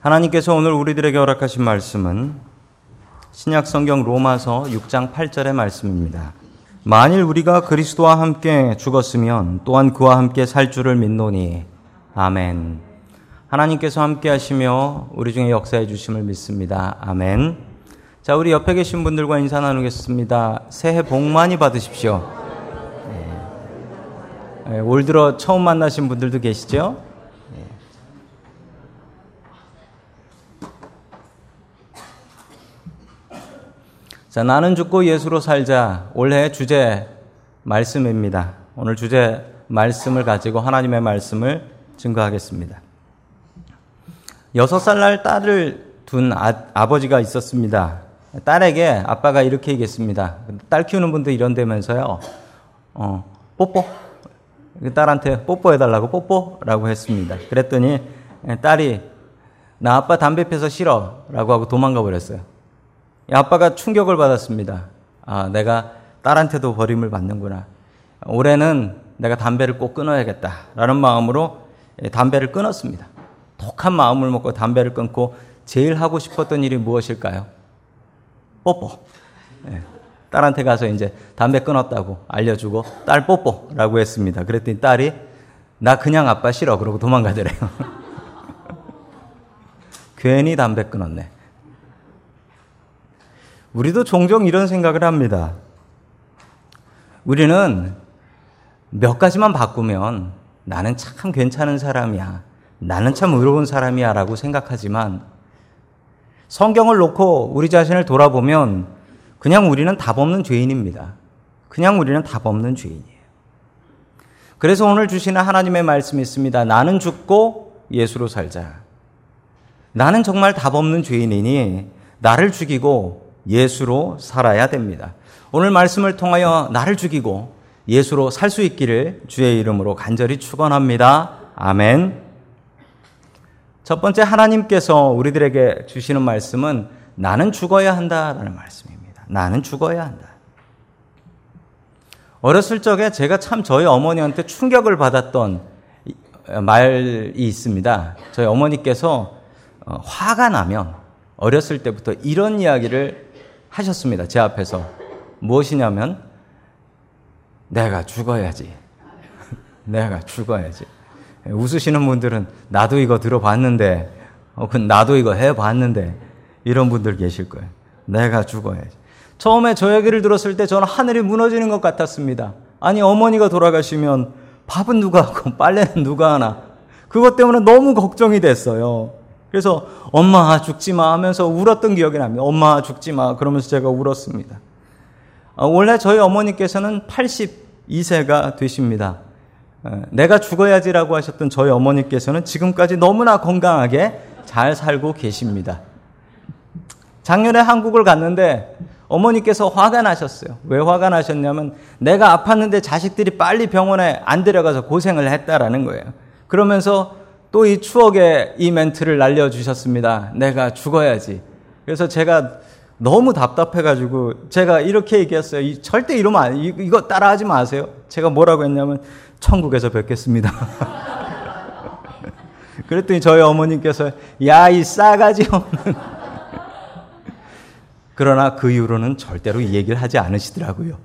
하나님께서 오늘 우리들에게 허락하신 말씀은 신약 성경 로마서 6장 8절의 말씀입니다. 만일 우리가 그리스도와 함께 죽었으면 또한 그와 함께 살 줄을 믿노니 아멘. 하나님께서 함께 하시며 우리 중에 역사해 주심을 믿습니다. 아멘. 자, 우리 옆에 계신 분들과 인사 나누겠습니다. 새해 복 많이 받으십시오. 네. 올 들어 처음 만나신 분들도 계시죠? 자, 나는 죽고 예수로 살자. 올해 주제 말씀입니다. 오늘 주제 말씀을 가지고 하나님의 말씀을 증거하겠습니다. 여섯 살 날 딸을 둔 아, 버지가 있었습니다. 딸에게 아빠가 이렇게 얘기했습니다. 딸 키우는 분도 이런다면서요. 어, 뽀뽀. 딸한테 뽀뽀해달라고 뽀뽀라고 했습니다. 그랬더니 딸이 나 아빠 담배 피워서 싫어 라고 하고 도망가 버렸어요. 아빠가 충격을 받았습니다. 아, 내가 딸한테도 버림을 받는구나. 올해는 내가 담배를 꼭 끊어야겠다. 라는 마음으로 담배를 끊었습니다. 독한 마음을 먹고 담배를 끊고 제일 하고 싶었던 일이 무엇일까요? 뽀뽀. 네. 딸한테 가서 이제 담배 끊었다고 알려주고 딸 뽀뽀라고 했습니다. 그랬더니 딸이 나 그냥 아빠 싫어. 그러고 도망가더래요. 괜히 담배 끊었네. 우리도 종종 이런 생각을 합니다. 우리는 몇 가지만 바꾸면 나는 참 괜찮은 사람이야. 나는 참 의로운 사람이야. 라고 생각하지만 성경을 놓고 우리 자신을 돌아보면 그냥 우리는 답 없는 죄인입니다. 그냥 우리는 답 없는 죄인이에요. 그래서 오늘 주시는 하나님의 말씀이 있습니다. 나는 죽고 예수로 살자. 나는 정말 답 없는 죄인이니 나를 죽이고 예수로 살아야 됩니다. 오늘 말씀을 통하여 나를 죽이고 예수로 살 수 있기를 주의 이름으로 간절히 축원합니다. 아멘. 첫 번째 하나님께서 우리들에게 주시는 말씀은 나는 죽어야 한다라는 말씀입니다. 나는 죽어야 한다. 어렸을 적에 제가 참 저희 어머니한테 충격을 받았던 말이 있습니다. 저희 어머니께서 어, 화가 나면 어렸을 때부터 이런 이야기를 하셨습니다. 제 앞에서. 무엇이냐면, 내가 죽어야지. 내가 죽어야지. 웃으시는 분들은 나도 이거 들어봤는데, 어, 나도 이거 해봤는데, 이런 분들 계실 거예요. 내가 죽어야지. 처음에 저 얘기를 들었을 때 저는 하늘이 무너지는 것 같았습니다. 아니, 어머니가 돌아가시면 밥은 누가 하고 빨래는 누가 하나. 그것 때문에 너무 걱정이 됐어요. 그래서 엄마 죽지 마 하면서 울었던 기억이 납니다. 엄마 죽지 마 그러면서 제가 울었습니다. 아, 원래 저희 어머니께서는 82세가 되십니다. 어, 내가 죽어야지라고 하셨던 저희 어머니께서는 지금까지 너무나 건강하게 잘 살고 계십니다. 작년에 한국을 갔는데 어머니께서 화가 나셨어요. 왜 화가 나셨냐면 내가 아팠는데 자식들이 빨리 병원에 안 데려가서 고생을 했다라는 거예요. 그러면서 또 이 추억의 이 멘트를 날려주셨습니다. 내가 죽어야지. 그래서 제가 너무 답답해가지고 제가 이렇게 얘기했어요. 절대 이러면 안, 이거 따라하지 마세요. 제가 뭐라고 했냐면 천국에서 뵙겠습니다. 그랬더니 저희 어머님께서 야 이 싸가지 없는 그러나 그 이후로는 절대로 이 얘기를 하지 않으시더라고요.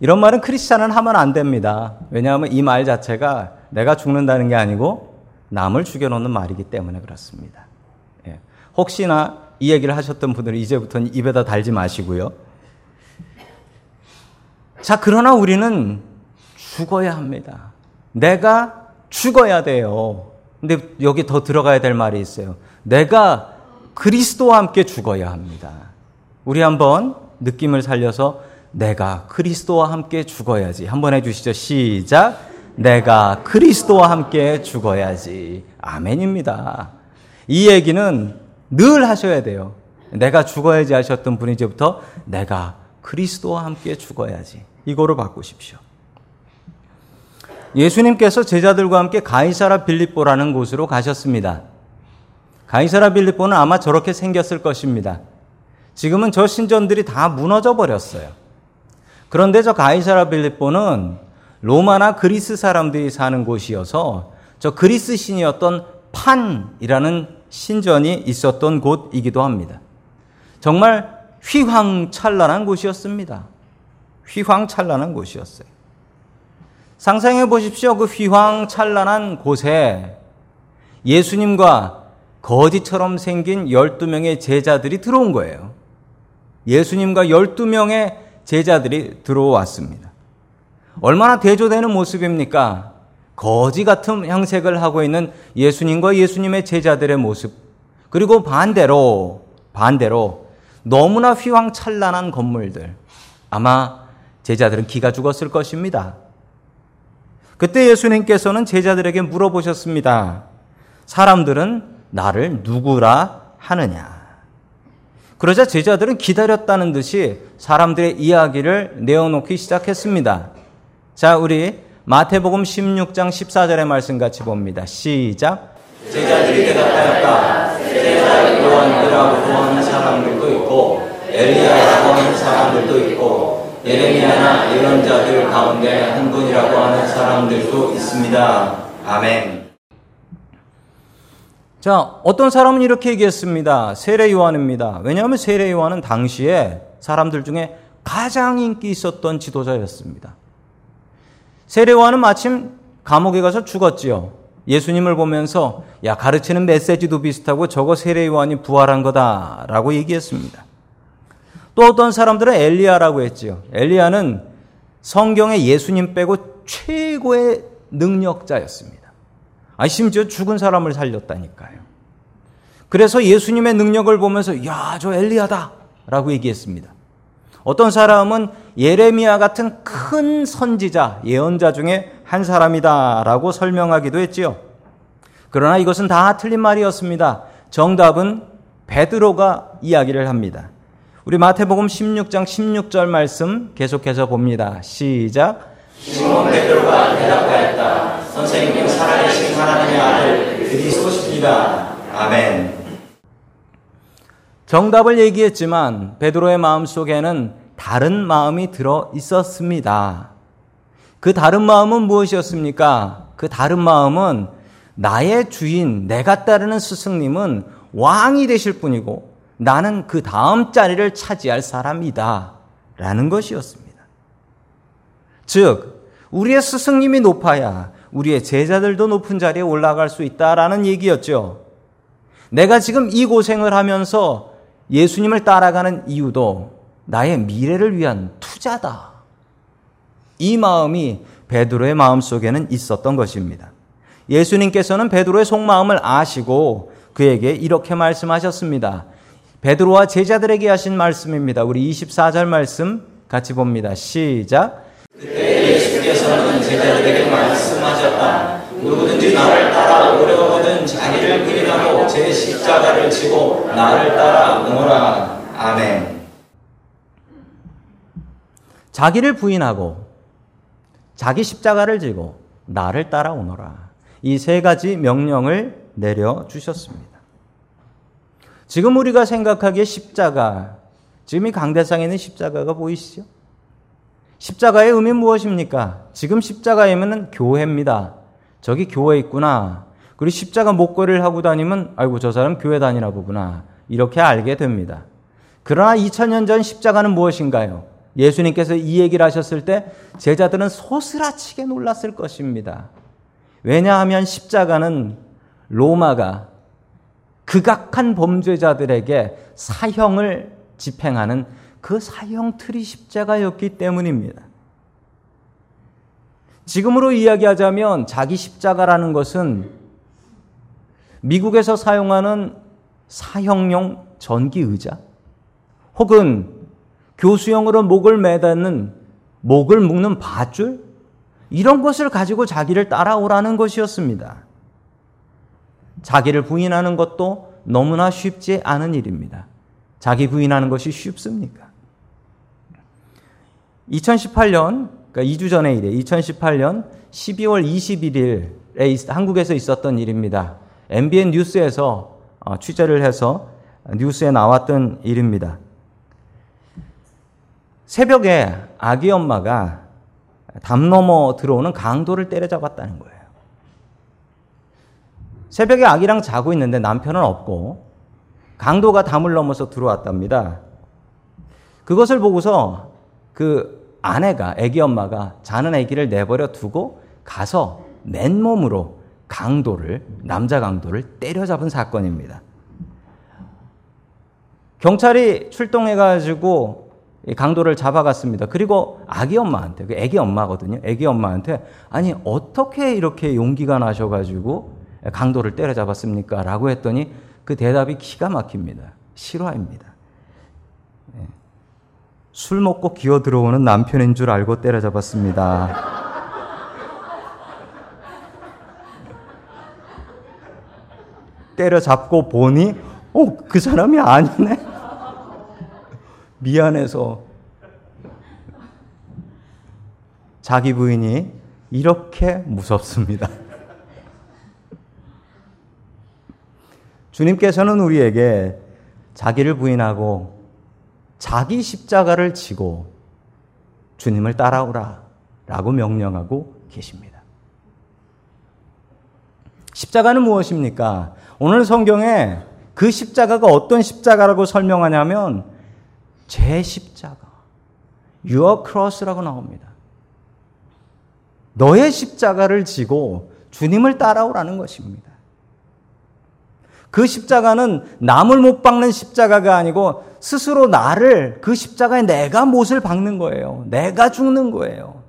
이런 말은 크리스찬은 하면 안 됩니다. 왜냐하면 이 말 자체가 내가 죽는다는 게 아니고 남을 죽여놓는 말이기 때문에 그렇습니다. 예. 혹시나 이 얘기를 하셨던 분들은 이제부터는 입에다 달지 마시고요. 자, 그러나 우리는 죽어야 합니다. 내가 죽어야 돼요. 근데 여기 더 들어가야 될 말이 있어요. 내가 그리스도와 함께 죽어야 합니다. 우리 한번 느낌을 살려서 내가 그리스도와 함께 죽어야지. 한번 해주시죠. 시작. 내가 그리스도와 함께 죽어야지. 아멘입니다. 이 얘기는 늘 하셔야 돼요. 내가 죽어야지 하셨던 분이 이제부터 내가 그리스도와 함께 죽어야지. 이거로 바꾸십시오. 예수님께서 제자들과 함께 가이사라 빌립보라는 곳으로 가셨습니다. 가이사라 빌립보는 아마 저렇게 생겼을 것입니다. 지금은 저 신전들이 다 무너져 버렸어요. 그런데 저 가이사라 빌립보는 로마나 그리스 사람들이 사는 곳이어서 저 그리스 신이었던 판이라는 신전이 있었던 곳이기도 합니다. 정말 휘황찬란한 곳이었습니다. 휘황찬란한 곳이었어요. 상상해 보십시오. 그 휘황찬란한 곳에 예수님과 거지처럼 생긴 12명의 제자들이 들어온 거예요. 예수님과 12명의 제자들이 들어왔습니다. 얼마나 대조되는 모습입니까? 거지 같은 형색을 하고 있는 예수님과 예수님의 제자들의 모습. 그리고 반대로, 반대로 너무나 휘황찬란한 건물들. 아마 제자들은 기가 죽었을 것입니다. 그때 예수님께서는 제자들에게 물어보셨습니다. 사람들은 나를 누구라 하느냐? 그러자 제자들은 기다렸다는 듯이 사람들의 이야기를 내어놓기 시작했습니다. 자, 우리 마태복음 16장 14절의 말씀 같이 봅니다. 시작. 제자들이 대답하였다. 제자 요한이라고 부하는 사람들도 있고 엘리야라고 하는 사람들도 있고 예레미야나 예언자들 가운데 한 분이라고 하는 사람들도 있습니다. 아멘. 자, 어떤 사람은 이렇게 얘기했습니다. 세례 요한입니다. 왜냐하면 세례 요한은 당시에 사람들 중에 가장 인기 있었던 지도자였습니다. 세례 요한은 마침 감옥에 가서 죽었지요. 예수님을 보면서 야 가르치는 메시지도 비슷하고 저거 세례 요한이 부활한 거다라고 얘기했습니다. 또 어떤 사람들은 엘리야라고 했지요. 엘리야는 성경에 예수님 빼고 최고의 능력자였습니다. 아, 심지어 죽은 사람을 살렸다니까요. 그래서 예수님의 능력을 보면서, 야, 저 엘리야다! 라고 얘기했습니다. 어떤 사람은 예레미야 같은 큰 선지자, 예언자 중에 한 사람이다. 라고 설명하기도 했지요. 그러나 이것은 다 틀린 말이었습니다. 정답은 베드로가 이야기를 합니다. 우리 마태복음 16장 16절 말씀 계속해서 봅니다. 시작. 시몬 베드로가 대답하였다. 선생님 아들 그리스도십니다. 아멘. 정답을 얘기했지만 베드로의 마음 속에는 다른 마음이 들어 있었습니다. 그 다른 마음은 무엇이었습니까? 그 다른 마음은 나의 주인, 내가 따르는 스승님은 왕이 되실 분이고 나는 그 다음 자리를 차지할 사람이다. 라는 것이었습니다. 즉, 우리의 스승님이 높아야 우리의 제자들도 높은 자리에 올라갈 수 있다라는 얘기였죠. 내가 지금 이 고생을 하면서 예수님을 따라가는 이유도 나의 미래를 위한 투자다. 이 마음이 베드로의 마음 속에는 있었던 것입니다. 예수님께서는 베드로의 속마음을 아시고 그에게 이렇게 말씀하셨습니다. 베드로와 제자들에게 하신 말씀입니다. 우리 24절 말씀 같이 봅니다. 시작. 그때 예수께서는 제자들에게 말씀하셨다. 누구든지 나를 따라 오려거든 자기를 부인하고 제 십자가를 지고 나를 따라오라. 아멘. 자기를 부인하고 자기 십자가를 지고 나를 따라오너라. 이 세 가지 명령을 내려 주셨습니다. 지금 우리가 생각하기에 십자가, 지금 이 강대상에 있는 십자가가 보이시죠? 십자가의 의미 무엇입니까? 지금 십자가이면 교회입니다. 저기 교회 있구나. 그리고 십자가 목걸이를 하고 다니면 아이고 저 사람 교회 다니나 보구나. 이렇게 알게 됩니다. 그러나 2000년 전 십자가는 무엇인가요? 예수님께서 이 얘기를 하셨을 때 제자들은 소스라치게 놀랐을 것입니다. 왜냐하면 십자가는 로마가 극악한 범죄자들에게 사형을 집행하는 그 사형 틀이 십자가였기 때문입니다. 지금으로 이야기하자면 자기 십자가라는 것은 미국에서 사용하는 사형용 전기 의자 혹은 교수형으로 목을 매다는 목을 묶는 밧줄 이런 것을 가지고 자기를 따라오라는 것이었습니다. 자기를 부인하는 것도 너무나 쉽지 않은 일입니다. 자기 부인하는 것이 쉽습니까? 2018년, 그러니까 2주 전의 일이에요. 2018년 12월 21일에 한국에서 있었던 일입니다. MBN 뉴스에서 어, 취재를 해서 뉴스에 나왔던 일입니다. 새벽에 아기 엄마가 담 넘어 들어오는 강도를 때려잡았다는 거예요. 새벽에 아기랑 자고 있는데 남편은 없고 강도가 담을 넘어서 들어왔답니다. 그것을 보고서 그 아내가 아기 엄마가 자는 아기를 내버려 두고 가서 맨몸으로 강도를 남자 강도를 때려잡은 사건입니다. 경찰이 출동해 가지고 강도를 잡아갔습니다. 그리고 아기 엄마한테, 그 아기 엄마거든요. 아기 엄마한테 아니 어떻게 이렇게 용기가 나셔 가지고 강도를 때려잡았습니까? 라고 했더니 그 대답이 기가 막힙니다. 실화입니다. 예. 술 먹고 기어 들어오는 남편인 줄 알고 때려잡았습니다. 때려잡고 보니, 어, 그 사람이 아니네? 미안해서. 자기 부인이 이렇게 무섭습니다. 주님께서는 우리에게 자기를 부인하고 자기 십자가를 지고 주님을 따라오라 라고 명령하고 계십니다. 십자가는 무엇입니까? 오늘 성경에 그 십자가가 어떤 십자가라고 설명하냐면 제 십자가, your cross라고 나옵니다. 너의 십자가를 지고 주님을 따라오라는 것입니다. 그 십자가는 남을 못 박는 십자가가 아니고 스스로 나를 그 십자가에 내가 못을 박는 거예요. 내가 죽는 거예요.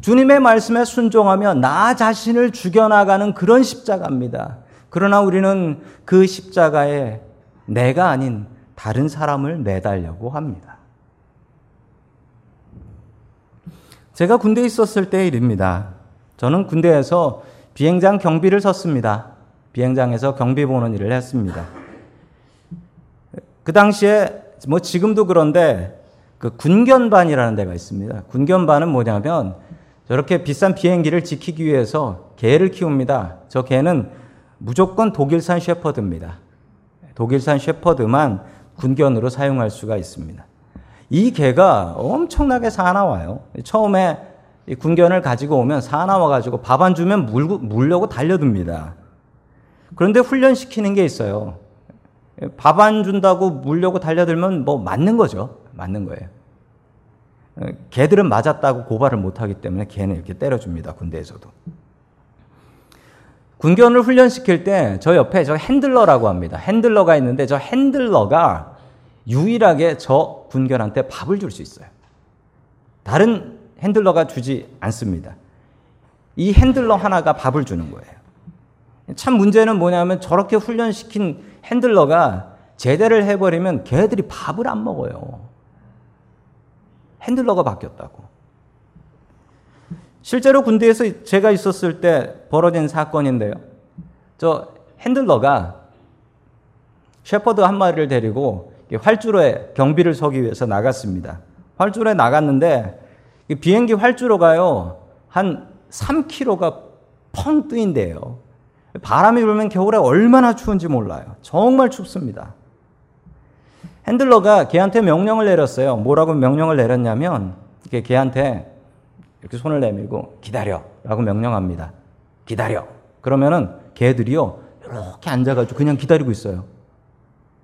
주님의 말씀에 순종하며 나 자신을 죽여나가는 그런 십자가입니다. 그러나 우리는 그 십자가에 내가 아닌 다른 사람을 매달려고 합니다. 제가 군대에 있었을 때의 일입니다. 저는 군대에서 비행장 경비를 섰습니다. 비행장에서 경비 보는 일을 했습니다. 그 당시에 뭐 지금도 그런데 그 군견반이라는 데가 있습니다. 군견반은 뭐냐면 저렇게 비싼 비행기를 지키기 위해서 개를 키웁니다. 저 개는 무조건 독일산 셰퍼드입니다. 독일산 셰퍼드만 군견으로 사용할 수가 있습니다. 이 개가 엄청나게 사나워요. 처음에 군견을 가지고 오면 사나워 가지고 밥 안 주면 물고, 물려고 달려듭니다. 그런데 훈련시키는 게 있어요. 밥 안 준다고 물려고 달려들면 뭐 맞는 거죠. 맞는 거예요. 개들은 맞았다고 고발을 못하기 때문에 개는 이렇게 때려줍니다. 군대에서도. 군견을 훈련시킬 때 저 옆에 저 핸들러라고 합니다. 핸들러가 있는데 저 핸들러가 유일하게 저 군견한테 밥을 줄 수 있어요. 다른 핸들러가 주지 않습니다. 이 핸들러 하나가 밥을 주는 거예요. 참 문제는 뭐냐면 저렇게 훈련시킨 핸들러가 제대를 해버리면 걔들이 밥을 안 먹어요. 핸들러가 바뀌었다고. 실제로 군대에서 제가 있었을 때 벌어진 사건인데요. 저 핸들러가 셰퍼드 한 마리를 데리고 활주로에 경비를 서기 위해서 나갔습니다. 활주로에 나갔는데 비행기 활주로가요 한 3km가 펑 뜨인대요. 바람이 불면 겨울에 얼마나 추운지 몰라요. 정말 춥습니다. 핸들러가 걔한테 명령을 내렸어요. 뭐라고 명령을 내렸냐면 이렇게 걔한테 이렇게 손을 내밀고 기다려 라고 명령합니다. 기다려. 그러면은 걔들이요 이렇게 앉아가지고 그냥 기다리고 있어요.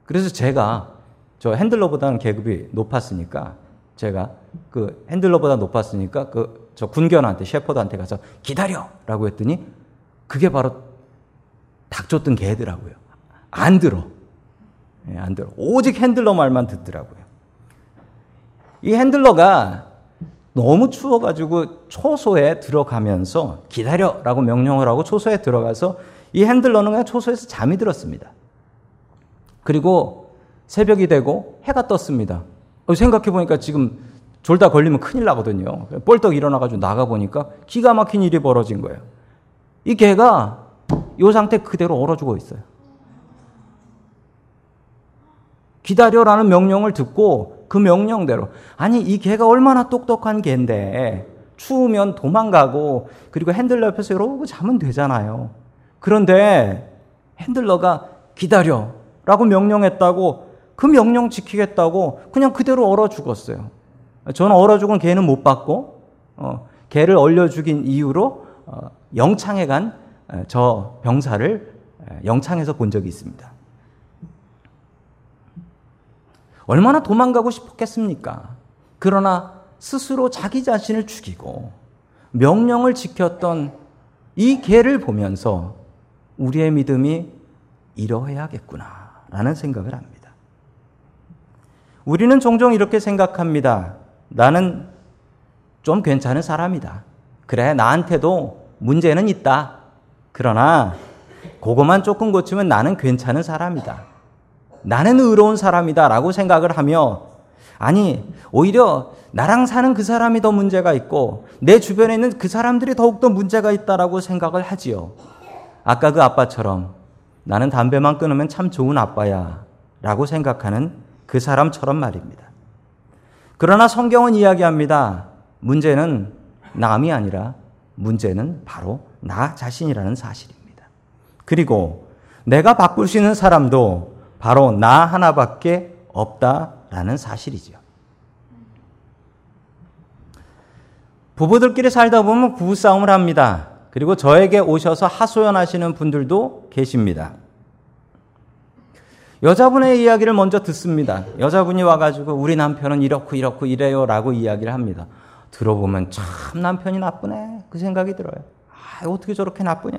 그래서 제가 저 핸들러보다는 계급이 높았으니까 제가 그 핸들러보다 높았으니까 그 저 군견한테 셰퍼드한테 가서 기다려라고 했더니 그게 바로 닥쳤던 개더라고요. 안 들어. 예, 안 들어. 오직 핸들러 말만 듣더라고요. 이 핸들러가 너무 추워가지고 초소에 들어가면서 기다려라고 명령을 하고 초소에 들어가서 이 핸들러는 그냥 초소에서 잠이 들었습니다. 그리고 새벽이 되고 해가 떴습니다. 어, 생각해보니까 지금 졸다 걸리면 큰일 나거든요. 뻘떡 일어나가지고 나가보니까 기가 막힌 일이 벌어진 거예요. 이 개가 이 상태 그대로 얼어 죽어 있어요. 기다려라는 명령을 듣고 그 명령대로 아니 이 개가 얼마나 똑똑한 개인데 추우면 도망가고 그리고 핸들러 옆에서 이러고 자면 되잖아요. 그런데 핸들러가 기다려라고 명령했다고 그 명령 지키겠다고 그냥 그대로 얼어 죽었어요. 저는 얼어 죽은 개는 못 봤고 어, 개를 얼려 죽인 이유로 어, 영창에 간 저 병사를 영창에서 본 적이 있습니다. 얼마나 도망가고 싶었겠습니까? 그러나 스스로 자기 자신을 죽이고 명령을 지켰던 이 개를 보면서 우리의 믿음이 이러해야겠구나 라는 생각을 합니다. 우리는 종종 이렇게 생각합니다. 나는 좀 괜찮은 사람이다. 그래, 나한테도 문제는 있다. 그러나 그것만 조금 고치면 나는 괜찮은 사람이다. 나는 의로운 사람이다. 라고 생각을 하며 아니, 오히려 나랑 사는 그 사람이 더 문제가 있고 내 주변에 있는 그 사람들이 더욱더 문제가 있다라고 생각을 하지요. 아까 그 아빠처럼 나는 담배만 끊으면 참 좋은 아빠야 라고 생각하는 그 사람처럼 말입니다. 그러나 성경은 이야기합니다. 문제는 남이 아니라 문제는 바로 나 자신이라는 사실입니다. 그리고 내가 바꿀 수 있는 사람도 바로 나 하나밖에 없다라는 사실이죠. 부부들끼리 살다 보면 부부싸움을 합니다. 그리고 저에게 오셔서 하소연하시는 분들도 계십니다. 여자분의 이야기를 먼저 듣습니다. 여자분이 와가지고 우리 남편은 이렇고 이렇고 이래요 라고 이야기를 합니다. 들어보면 참 남편이 나쁘네. 그 생각이 들어요. 아, 어떻게 저렇게 나쁘냐.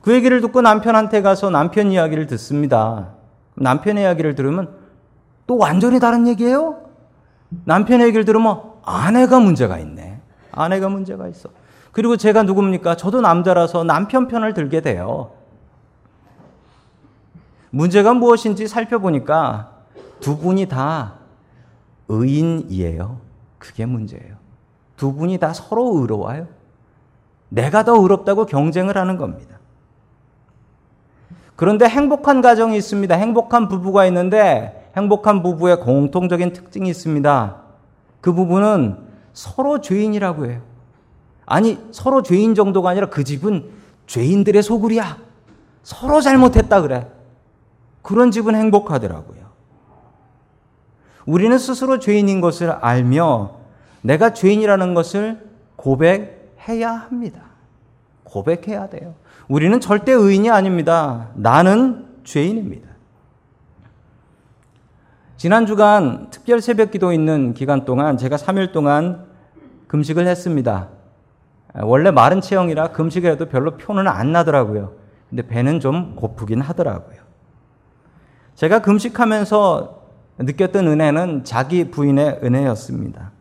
그 얘기를 듣고 남편한테 가서 남편 이야기를 듣습니다. 남편의 이야기를 들으면 또 완전히 다른 얘기예요? 남편의 얘기를 들으면 아내가 문제가 있네. 아내가 문제가 있어. 그리고 제가 누굽니까? 저도 남자라서 남편 편을 들게 돼요. 문제가 무엇인지 살펴보니까 두 분이 다 의인이에요. 그게 문제예요. 두 분이 다 서로 의로워요. 내가 더 의롭다고 경쟁을 하는 겁니다. 그런데 행복한 가정이 있습니다. 행복한 부부가 있는데 행복한 부부의 공통적인 특징이 있습니다. 그 부부는 서로 죄인이라고 해요. 아니, 서로 죄인 정도가 아니라 그 집은 죄인들의 소굴이야. 서로 잘못했다 그래. 그런 집은 행복하더라고요. 우리는 스스로 죄인인 것을 알며 내가 죄인이라는 것을 고백 해야 합니다. 고백해야 돼요. 우리는 절대 의인이 아닙니다. 나는 죄인입니다. 지난 주간 특별 새벽 기도 있는 기간 동안 제가 3일 동안 금식을 했습니다. 원래 마른 체형이라 금식을 해도 별로 표는 안 나더라고요. 근데 배는 좀 고프긴 하더라고요. 제가 금식하면서 느꼈던 은혜는 자기 부인의 은혜였습니다.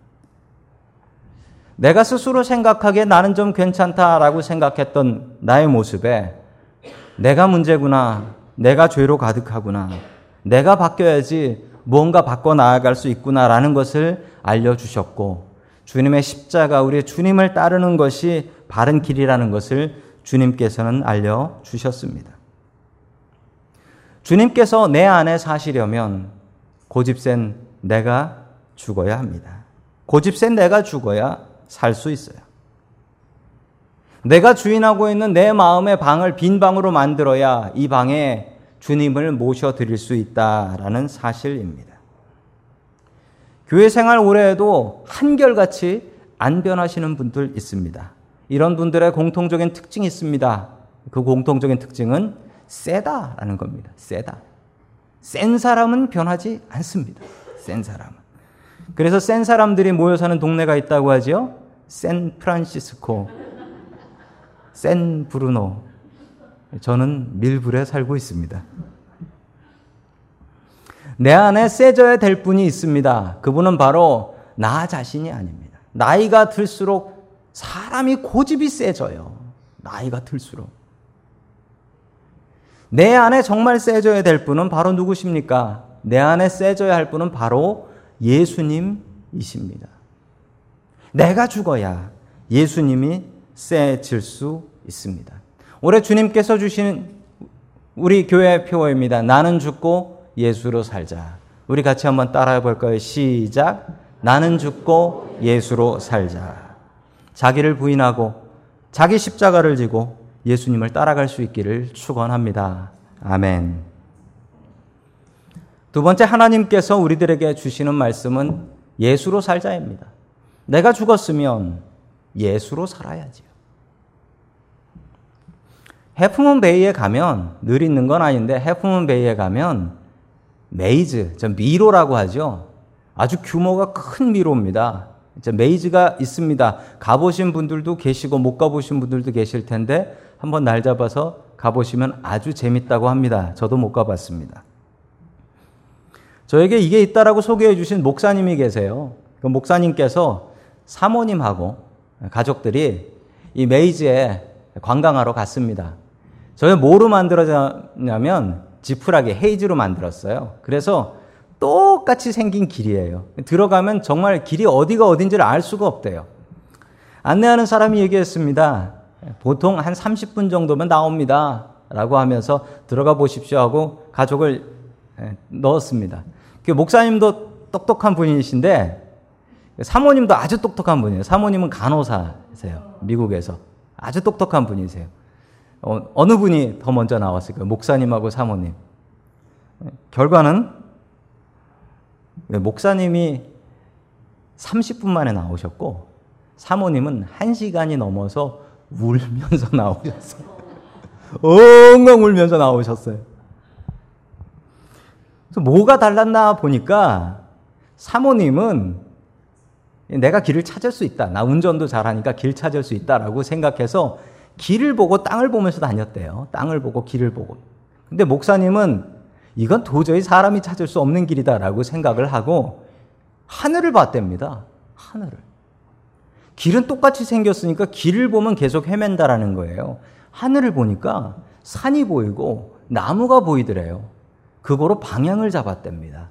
내가 스스로 생각하기에 나는 좀 괜찮다라고 생각했던 나의 모습에 내가 문제구나, 내가 죄로 가득하구나, 내가 바뀌어야지 무언가 바꿔 나아갈 수 있구나라는 것을 알려주셨고, 주님의 십자가, 우리 주님을 따르는 것이 바른 길이라는 것을 주님께서는 알려주셨습니다. 주님께서 내 안에 사시려면 고집센 내가 죽어야 합니다. 고집센 내가 죽어야 살 수 있어요. 내가 주인하고 있는 내 마음의 방을 빈 방으로 만들어야 이 방에 주님을 모셔 드릴 수 있다라는 사실입니다. 교회 생활 해도 한결같이 안 변하시는 분들 있습니다. 이런 분들의 공통적인 특징이 있습니다. 그 공통적인 특징은 세다라는 겁니다. 세다. 센 사람은 변하지 않습니다. 센 사람은. 그래서 센 사람들이 모여 사는 동네가 있다고 하죠. 샌 프란시스코, 샌 브루노. 저는 밀불에 살고 있습니다. 내 안에 세져야 될 분이 있습니다. 그분은 바로 나 자신이 아닙니다. 나이가 들수록 사람이 고집이 세져요. 나이가 들수록. 내 안에 정말 세져야 될 분은 바로 누구십니까? 내 안에 세져야 할 분은 바로 예수님이십니다. 내가 죽어야 예수님이 세질 수 있습니다. 올해 주님께서 주시는 우리 교회 표어입니다. 나는 죽고 예수로 살자. 우리 같이 한번 따라해 볼까요? 시작. 나는 죽고 예수로 살자. 자기를 부인하고 자기 십자가를 지고 예수님을 따라갈 수 있기를 축원합니다. 아멘. 두 번째 하나님께서 우리들에게 주시는 말씀은 예수로 살자입니다. 내가 죽었으면 예수로 살아야지요. Half Moon Bay에 가면 늘 있는 건 아닌데 Half Moon Bay에 가면 maze, 저 미로라고 하죠. 아주 규모가 큰 미로입니다. 메이즈가 있습니다. 가보신 분들도 계시고 못 가보신 분들도 계실 텐데 한번 날 잡아서 가보시면 아주 재밌다고 합니다. 저도 못 가봤습니다. 저에게 이게 있다라고 소개해 주신 목사님이 계세요. 그 목사님께서 사모님하고 가족들이 이 메이즈에 관광하러 갔습니다. 저희 뭐로 만들어졌냐면 지푸라기 헤이즈로 만들었어요. 그래서 똑같이 생긴 길이에요. 들어가면 정말 길이 어디가 어딘지를 알 수가 없대요. 안내하는 사람이 얘기했습니다. 보통 한 30분 정도면 나옵니다. 라고 하면서 들어가 보십시오 하고 가족을 예, 넣었습니다. 그 목사님도 똑똑한 분이신데 사모님도 아주 똑똑한 분이에요. 사모님은 간호사세요. 미국에서. 아주 똑똑한 분이세요. 어, 느 분이 더 먼저 나왔을까요? 목사님하고 사모님. 결과는 목사님이 30분 만에 나오셨고 사모님은 1시간이 넘어서 울면서 나오셨어요. 엉엉 울면서 나오셨어요. 그래서 뭐가 달랐나 보니까 사모님은 내가 길을 찾을 수 있다. 나 운전도 잘하니까 길 찾을 수 있다라고 생각해서 길을 보고 땅을 보면서 다녔대요. 땅을 보고 길을 보고. 근데 목사님은 이건 도저히 사람이 찾을 수 없는 길이다라고 생각을 하고 하늘을 봤답니다. 하늘을. 길은 똑같이 생겼으니까 길을 보면 계속 헤맨다라는 거예요. 하늘을 보니까 산이 보이고 나무가 보이더래요. 그거로 방향을 잡았답니다.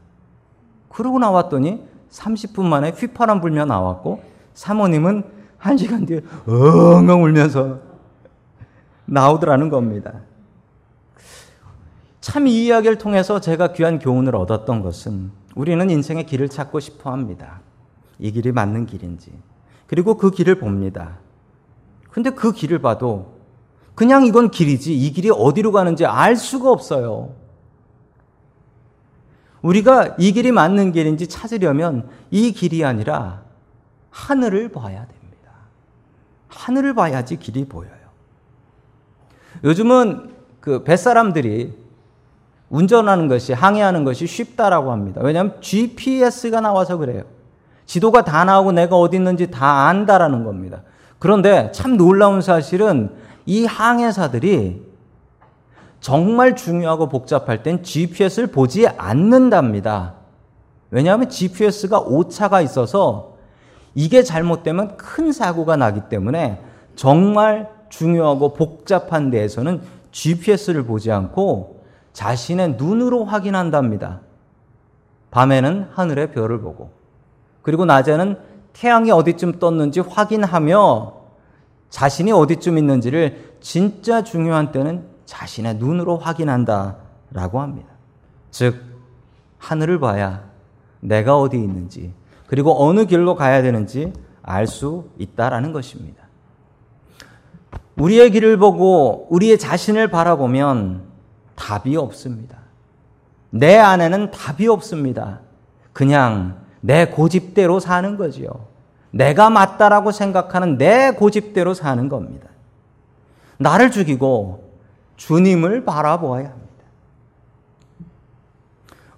그러고 나왔더니 30분 만에 휘파람 불며 나왔고 사모님은 한 시간 뒤에 엉엉 울면서 나오더라는 겁니다. 참 이 이야기를 통해서 제가 귀한 교훈을 얻었던 것은 우리는 인생의 길을 찾고 싶어 합니다. 이 길이 맞는 길인지. 그리고 그 길을 봅니다. 근데 그 길을 봐도 그냥 이건 길이지 이 길이 어디로 가는지 알 수가 없어요. 우리가 이 길이 맞는 길인지 찾으려면 이 길이 아니라 하늘을 봐야 됩니다. 하늘을 봐야지 길이 보여요. 요즘은 그 뱃사람들이 운전하는 것이, 항해하는 것이 쉽다라고 합니다. 왜냐하면 GPS가 나와서 그래요. 지도가 다 나오고 내가 어디 있는지 다 안다라는 겁니다. 그런데 참 놀라운 사실은 이 항해사들이 정말 중요하고 복잡할 땐 GPS를 보지 않는답니다. 왜냐하면 GPS가 오차가 있어서 이게 잘못되면 큰 사고가 나기 때문에 정말 중요하고 복잡한 데에서는 GPS를 보지 않고 자신의 눈으로 확인한답니다. 밤에는 하늘의 별을 보고 그리고 낮에는 태양이 어디쯤 떴는지 확인하며 자신이 어디쯤 있는지를 진짜 중요한 때는 자신의 눈으로 확인한다라고 합니다. 즉 하늘을 봐야 내가 어디 있는지 그리고 어느 길로 가야 되는지 알 수 있다라는 것입니다. 우리의 길을 보고 우리의 자신을 바라보면 답이 없습니다. 내 안에는 답이 없습니다. 그냥 내 고집대로 사는 거지요. 내가 맞다라고 생각하는 내 고집대로 사는 겁니다. 나를 죽이고 주님을 바라보아야 합니다.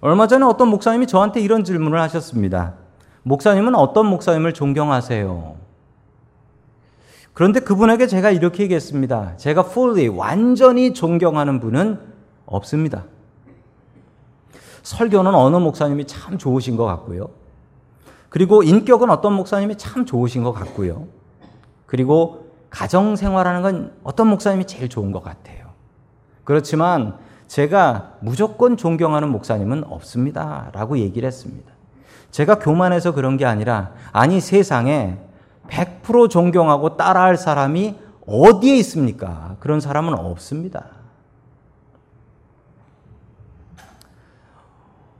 얼마 전에 어떤 목사님이 저한테 이런 질문을 하셨습니다. 목사님은 어떤 목사님을 존경하세요? 그런데 그분에게 제가 이렇게 얘기했습니다. 제가 fully, 완전히 존경하는 분은 없습니다. 설교는 어느 목사님이 참 좋으신 것 같고요. 그리고 인격은 어떤 목사님이 참 좋으신 것 같고요. 그리고 가정 생활하는 건 어떤 목사님이 제일 좋은 것 같아요. 그렇지만 제가 무조건 존경하는 목사님은 없습니다. 라고 얘기를 했습니다. 제가 교만해서 그런 게 아니라, 아니 세상에 100% 존경하고 따라할 사람이 어디에 있습니까? 그런 사람은 없습니다.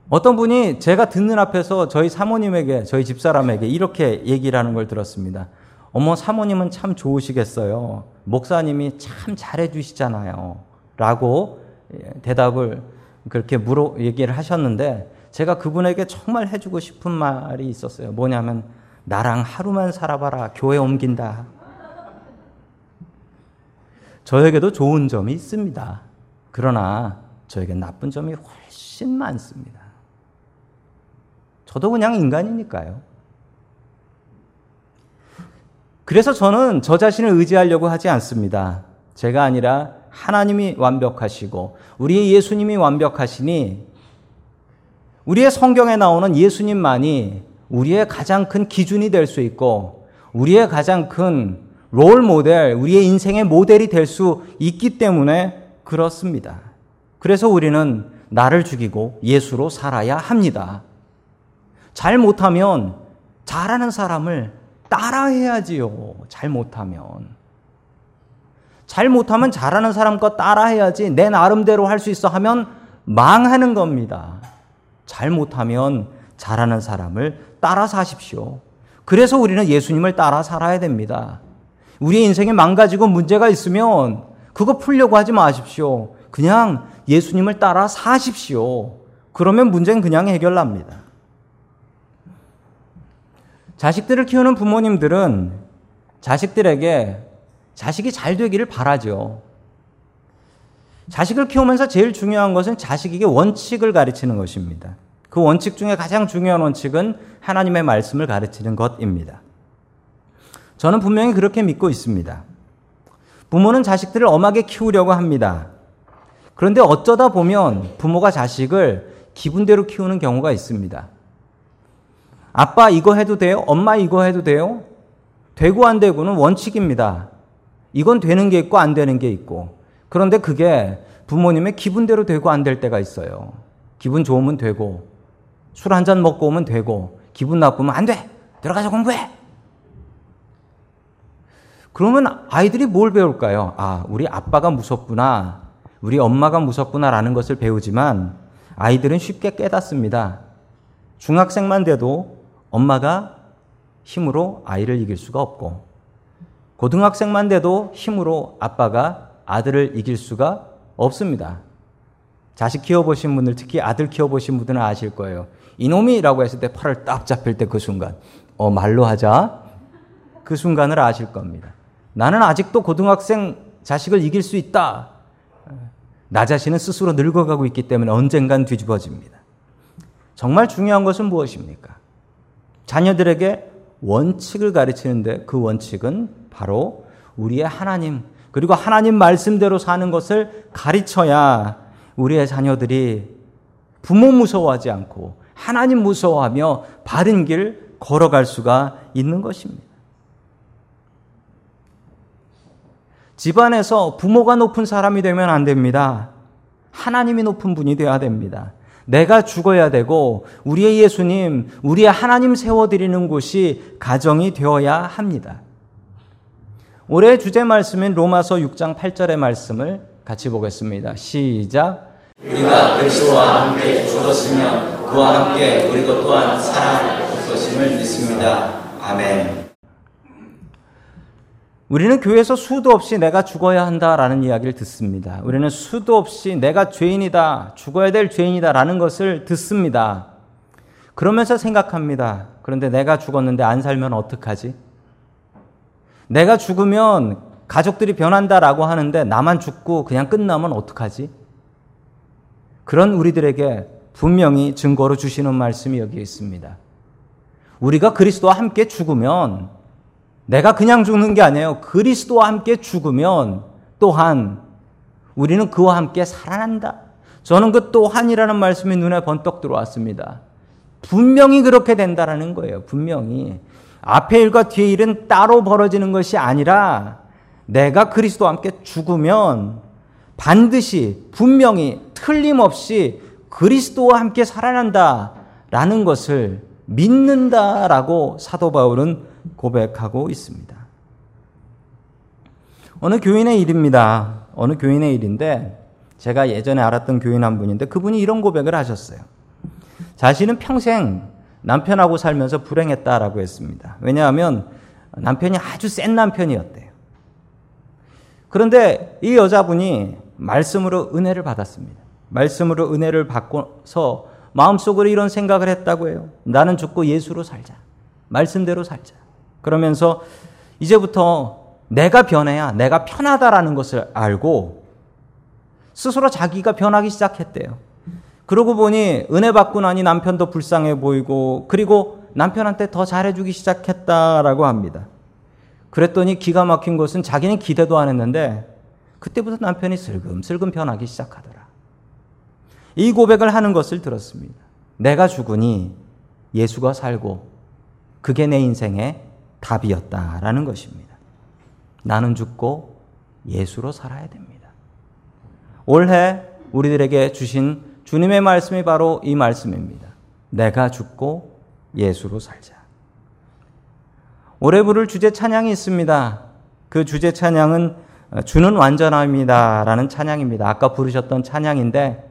어떤 분이 제가 듣는 앞에서 저희 사모님에게, 저희 집사람에게 이렇게 얘기를 하는 걸 들었습니다. 어머, 사모님은 참 좋으시겠어요. 목사님이 참 잘해주시잖아요. 라고 대답을 그렇게 물어, 얘기를 하셨는데 제가 그분에게 정말 해주고 싶은 말이 있었어요. 뭐냐면, 나랑 하루만 살아봐라. 교회 옮긴다. 저에게도 좋은 점이 있습니다. 그러나 저에게 나쁜 점이 훨씬 많습니다. 저도 그냥 인간이니까요. 그래서 저는 저 자신을 의지하려고 하지 않습니다. 제가 아니라 하나님이 완벽하시고 우리의 예수님이 완벽하시니 우리의 성경에 나오는 예수님만이 우리의 가장 큰 기준이 될 수 있고 우리의 가장 큰 롤 모델, 우리의 인생의 모델이 될 수 있기 때문에 그렇습니다. 그래서 우리는 나를 죽이고 예수로 살아야 합니다. 잘 못하면 잘하는 사람을 따라해야지요. 잘 못하면. 잘 못하면 잘하는 사람 과 따라해야지 내 나름대로 할 수 있어 하면 망하는 겁니다. 잘 못하면 잘하는 사람을 따라 사십시오. 그래서 우리는 예수님을 따라 살아야 됩니다. 우리 인생에 망가지고 문제가 있으면 그거 풀려고 하지 마십시오. 그냥 예수님을 따라 사십시오. 그러면 문제는 그냥 해결납니다. 자식들을 키우는 부모님들은 자식들에게 자식이 잘 되기를 바라죠. 자식을 키우면서 제일 중요한 것은 자식에게 원칙을 가르치는 것입니다. 그 원칙 중에 가장 중요한 원칙은 하나님의 말씀을 가르치는 것입니다. 저는 분명히 그렇게 믿고 있습니다. 부모는 자식들을 엄하게 키우려고 합니다. 그런데 어쩌다 보면 부모가 자식을 기분대로 키우는 경우가 있습니다. 아빠 이거 해도 돼요? 엄마 이거 해도 돼요? 되고 안 되고는 원칙입니다. 이건 되는 게 있고 안 되는 게 있고. 그런데 그게 부모님의 기분대로 되고 안 될 때가 있어요. 기분 좋으면 되고, 술 한 잔 먹고 오면 되고, 기분 나쁘면 안 돼! 들어가서 공부해! 그러면 아이들이 뭘 배울까요? 아, 우리 아빠가 무섭구나. 우리 엄마가 무섭구나라는 것을 배우지만 아이들은 쉽게 깨닫습니다. 중학생만 돼도 엄마가 힘으로 아이를 이길 수가 없고 고등학생만 돼도 힘으로 아빠가 아들을 이길 수가 없습니다. 자식 키워보신 분들, 특히 아들 키워보신 분들은 아실 거예요. 이놈이라고 했을 때 팔을 딱 잡힐 때 그 순간, 어, 말로 하자. 그 순간을 아실 겁니다. 나는 아직도 고등학생 자식을 이길 수 있다. 나 자신은 스스로 늙어가고 있기 때문에 언젠간 뒤집어집니다. 정말 중요한 것은 무엇입니까? 자녀들에게 원칙을 가르치는데 그 원칙은 바로 우리의 하나님, 그리고 하나님 말씀대로 사는 것을 가르쳐야 우리의 자녀들이 부모 무서워하지 않고 하나님 무서워하며 바른 길 걸어갈 수가 있는 것입니다. 집안에서 부모가 높은 사람이 되면 안 됩니다. 하나님이 높은 분이 되어야 됩니다. 내가 죽어야 되고 우리의 예수님, 우리의 하나님 세워드리는 곳이 가정이 되어야 합니다. 올해 주제 말씀인 로마서 6장 8절의 말씀을 같이 보겠습니다. 시작. 우리가 그리스도와 함께 죽었으면 그와 함께 우리도 또한 살아날 것임을 믿습니다. 아멘. 우리는 교회에서 수도 없이 내가 죽어야 한다라는 이야기를 듣습니다. 우리는 수도 없이 내가 죄인이다, 죽어야 될 죄인이다라는 것을 듣습니다. 그러면서 생각합니다. 그런데 내가 죽었는데 안 살면 어떡하지? 내가 죽으면 가족들이 변한다라고 하는데 나만 죽고 그냥 끝나면 어떡하지? 그런 우리들에게 분명히 증거로 주시는 말씀이 여기에 있습니다. 우리가 그리스도와 함께 죽으면 내가 그냥 죽는 게 아니에요. 그리스도와 함께 죽으면 또한 우리는 그와 함께 살아난다. 저는 그 또한이라는 말씀이 눈에 번떡 들어왔습니다. 분명히 그렇게 된다라는 거예요. 분명히. 앞에 일과 뒤에 일은 따로 벌어지는 것이 아니라 내가 그리스도와 함께 죽으면 반드시 분명히 틀림없이 그리스도와 함께 살아난다라는 것을 믿는다라고 사도 바울은 고백하고 있습니다. 어느 교인의 일입니다. 어느 교인의 일인데 제가 예전에 알았던 교인 한 분인데 그분이 이런 고백을 하셨어요. 자신은 평생 남편하고 살면서 불행했다라고 했습니다. 왜냐하면 남편이 아주 센 남편이었대요. 그런데 이 여자분이 말씀으로 은혜를 받았습니다. 말씀으로 은혜를 받고서 마음속으로 이런 생각을 했다고 해요. 나는 죽고 예수로 살자. 말씀대로 살자. 그러면서 이제부터 내가 변해야 내가 편하다라는 것을 알고 스스로 자기가 변하기 시작했대요. 그러고 보니 은혜 받고 나니 남편도 불쌍해 보이고 그리고 남편한테 더 잘해주기 시작했다라고 합니다. 그랬더니 기가 막힌 것은 자기는 기대도 안 했는데 그때부터 남편이 슬금슬금 변하기 시작하더라. 이 고백을 하는 것을 들었습니다. 내가 죽으니 예수가 살고 그게 내 인생의 답이었다라는 것입니다. 나는 죽고 예수로 살아야 됩니다. 올해 우리들에게 주신 주님의 말씀이 바로 이 말씀입니다. 내가 죽고 예수로 살자. 올해 부를 주제 찬양이 있습니다. 그 주제 찬양은 주는 완전함이다라는 찬양입니다. 아까 부르셨던 찬양인데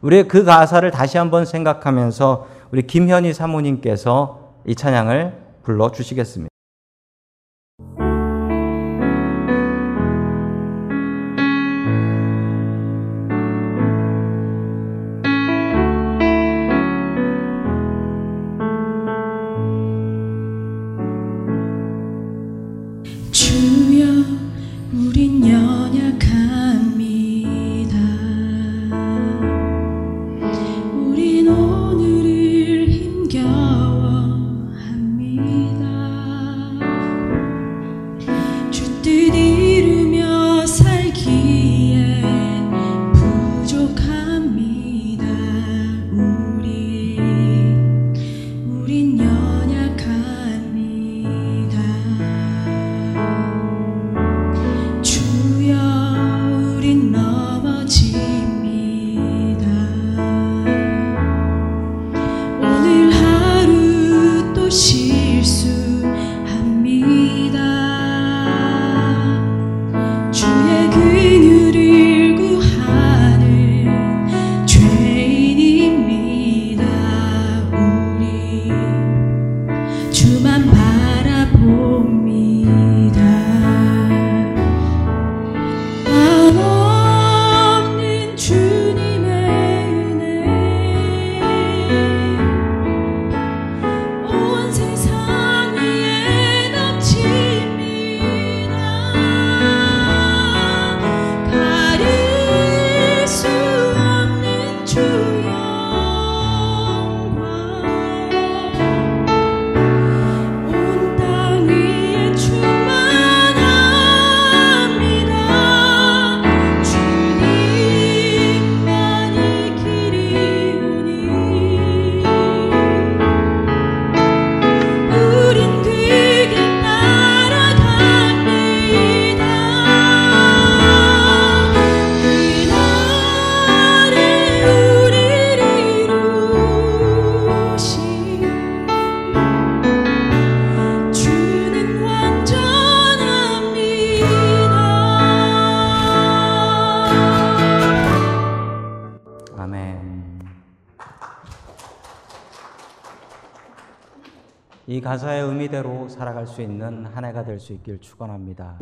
우리 그 가사를 다시 한번 생각하면서 우리 김현희 사모님께서 이 찬양을 불러 주시겠습니다. 수 있는 한 해가 될 수 있길 축원합니다.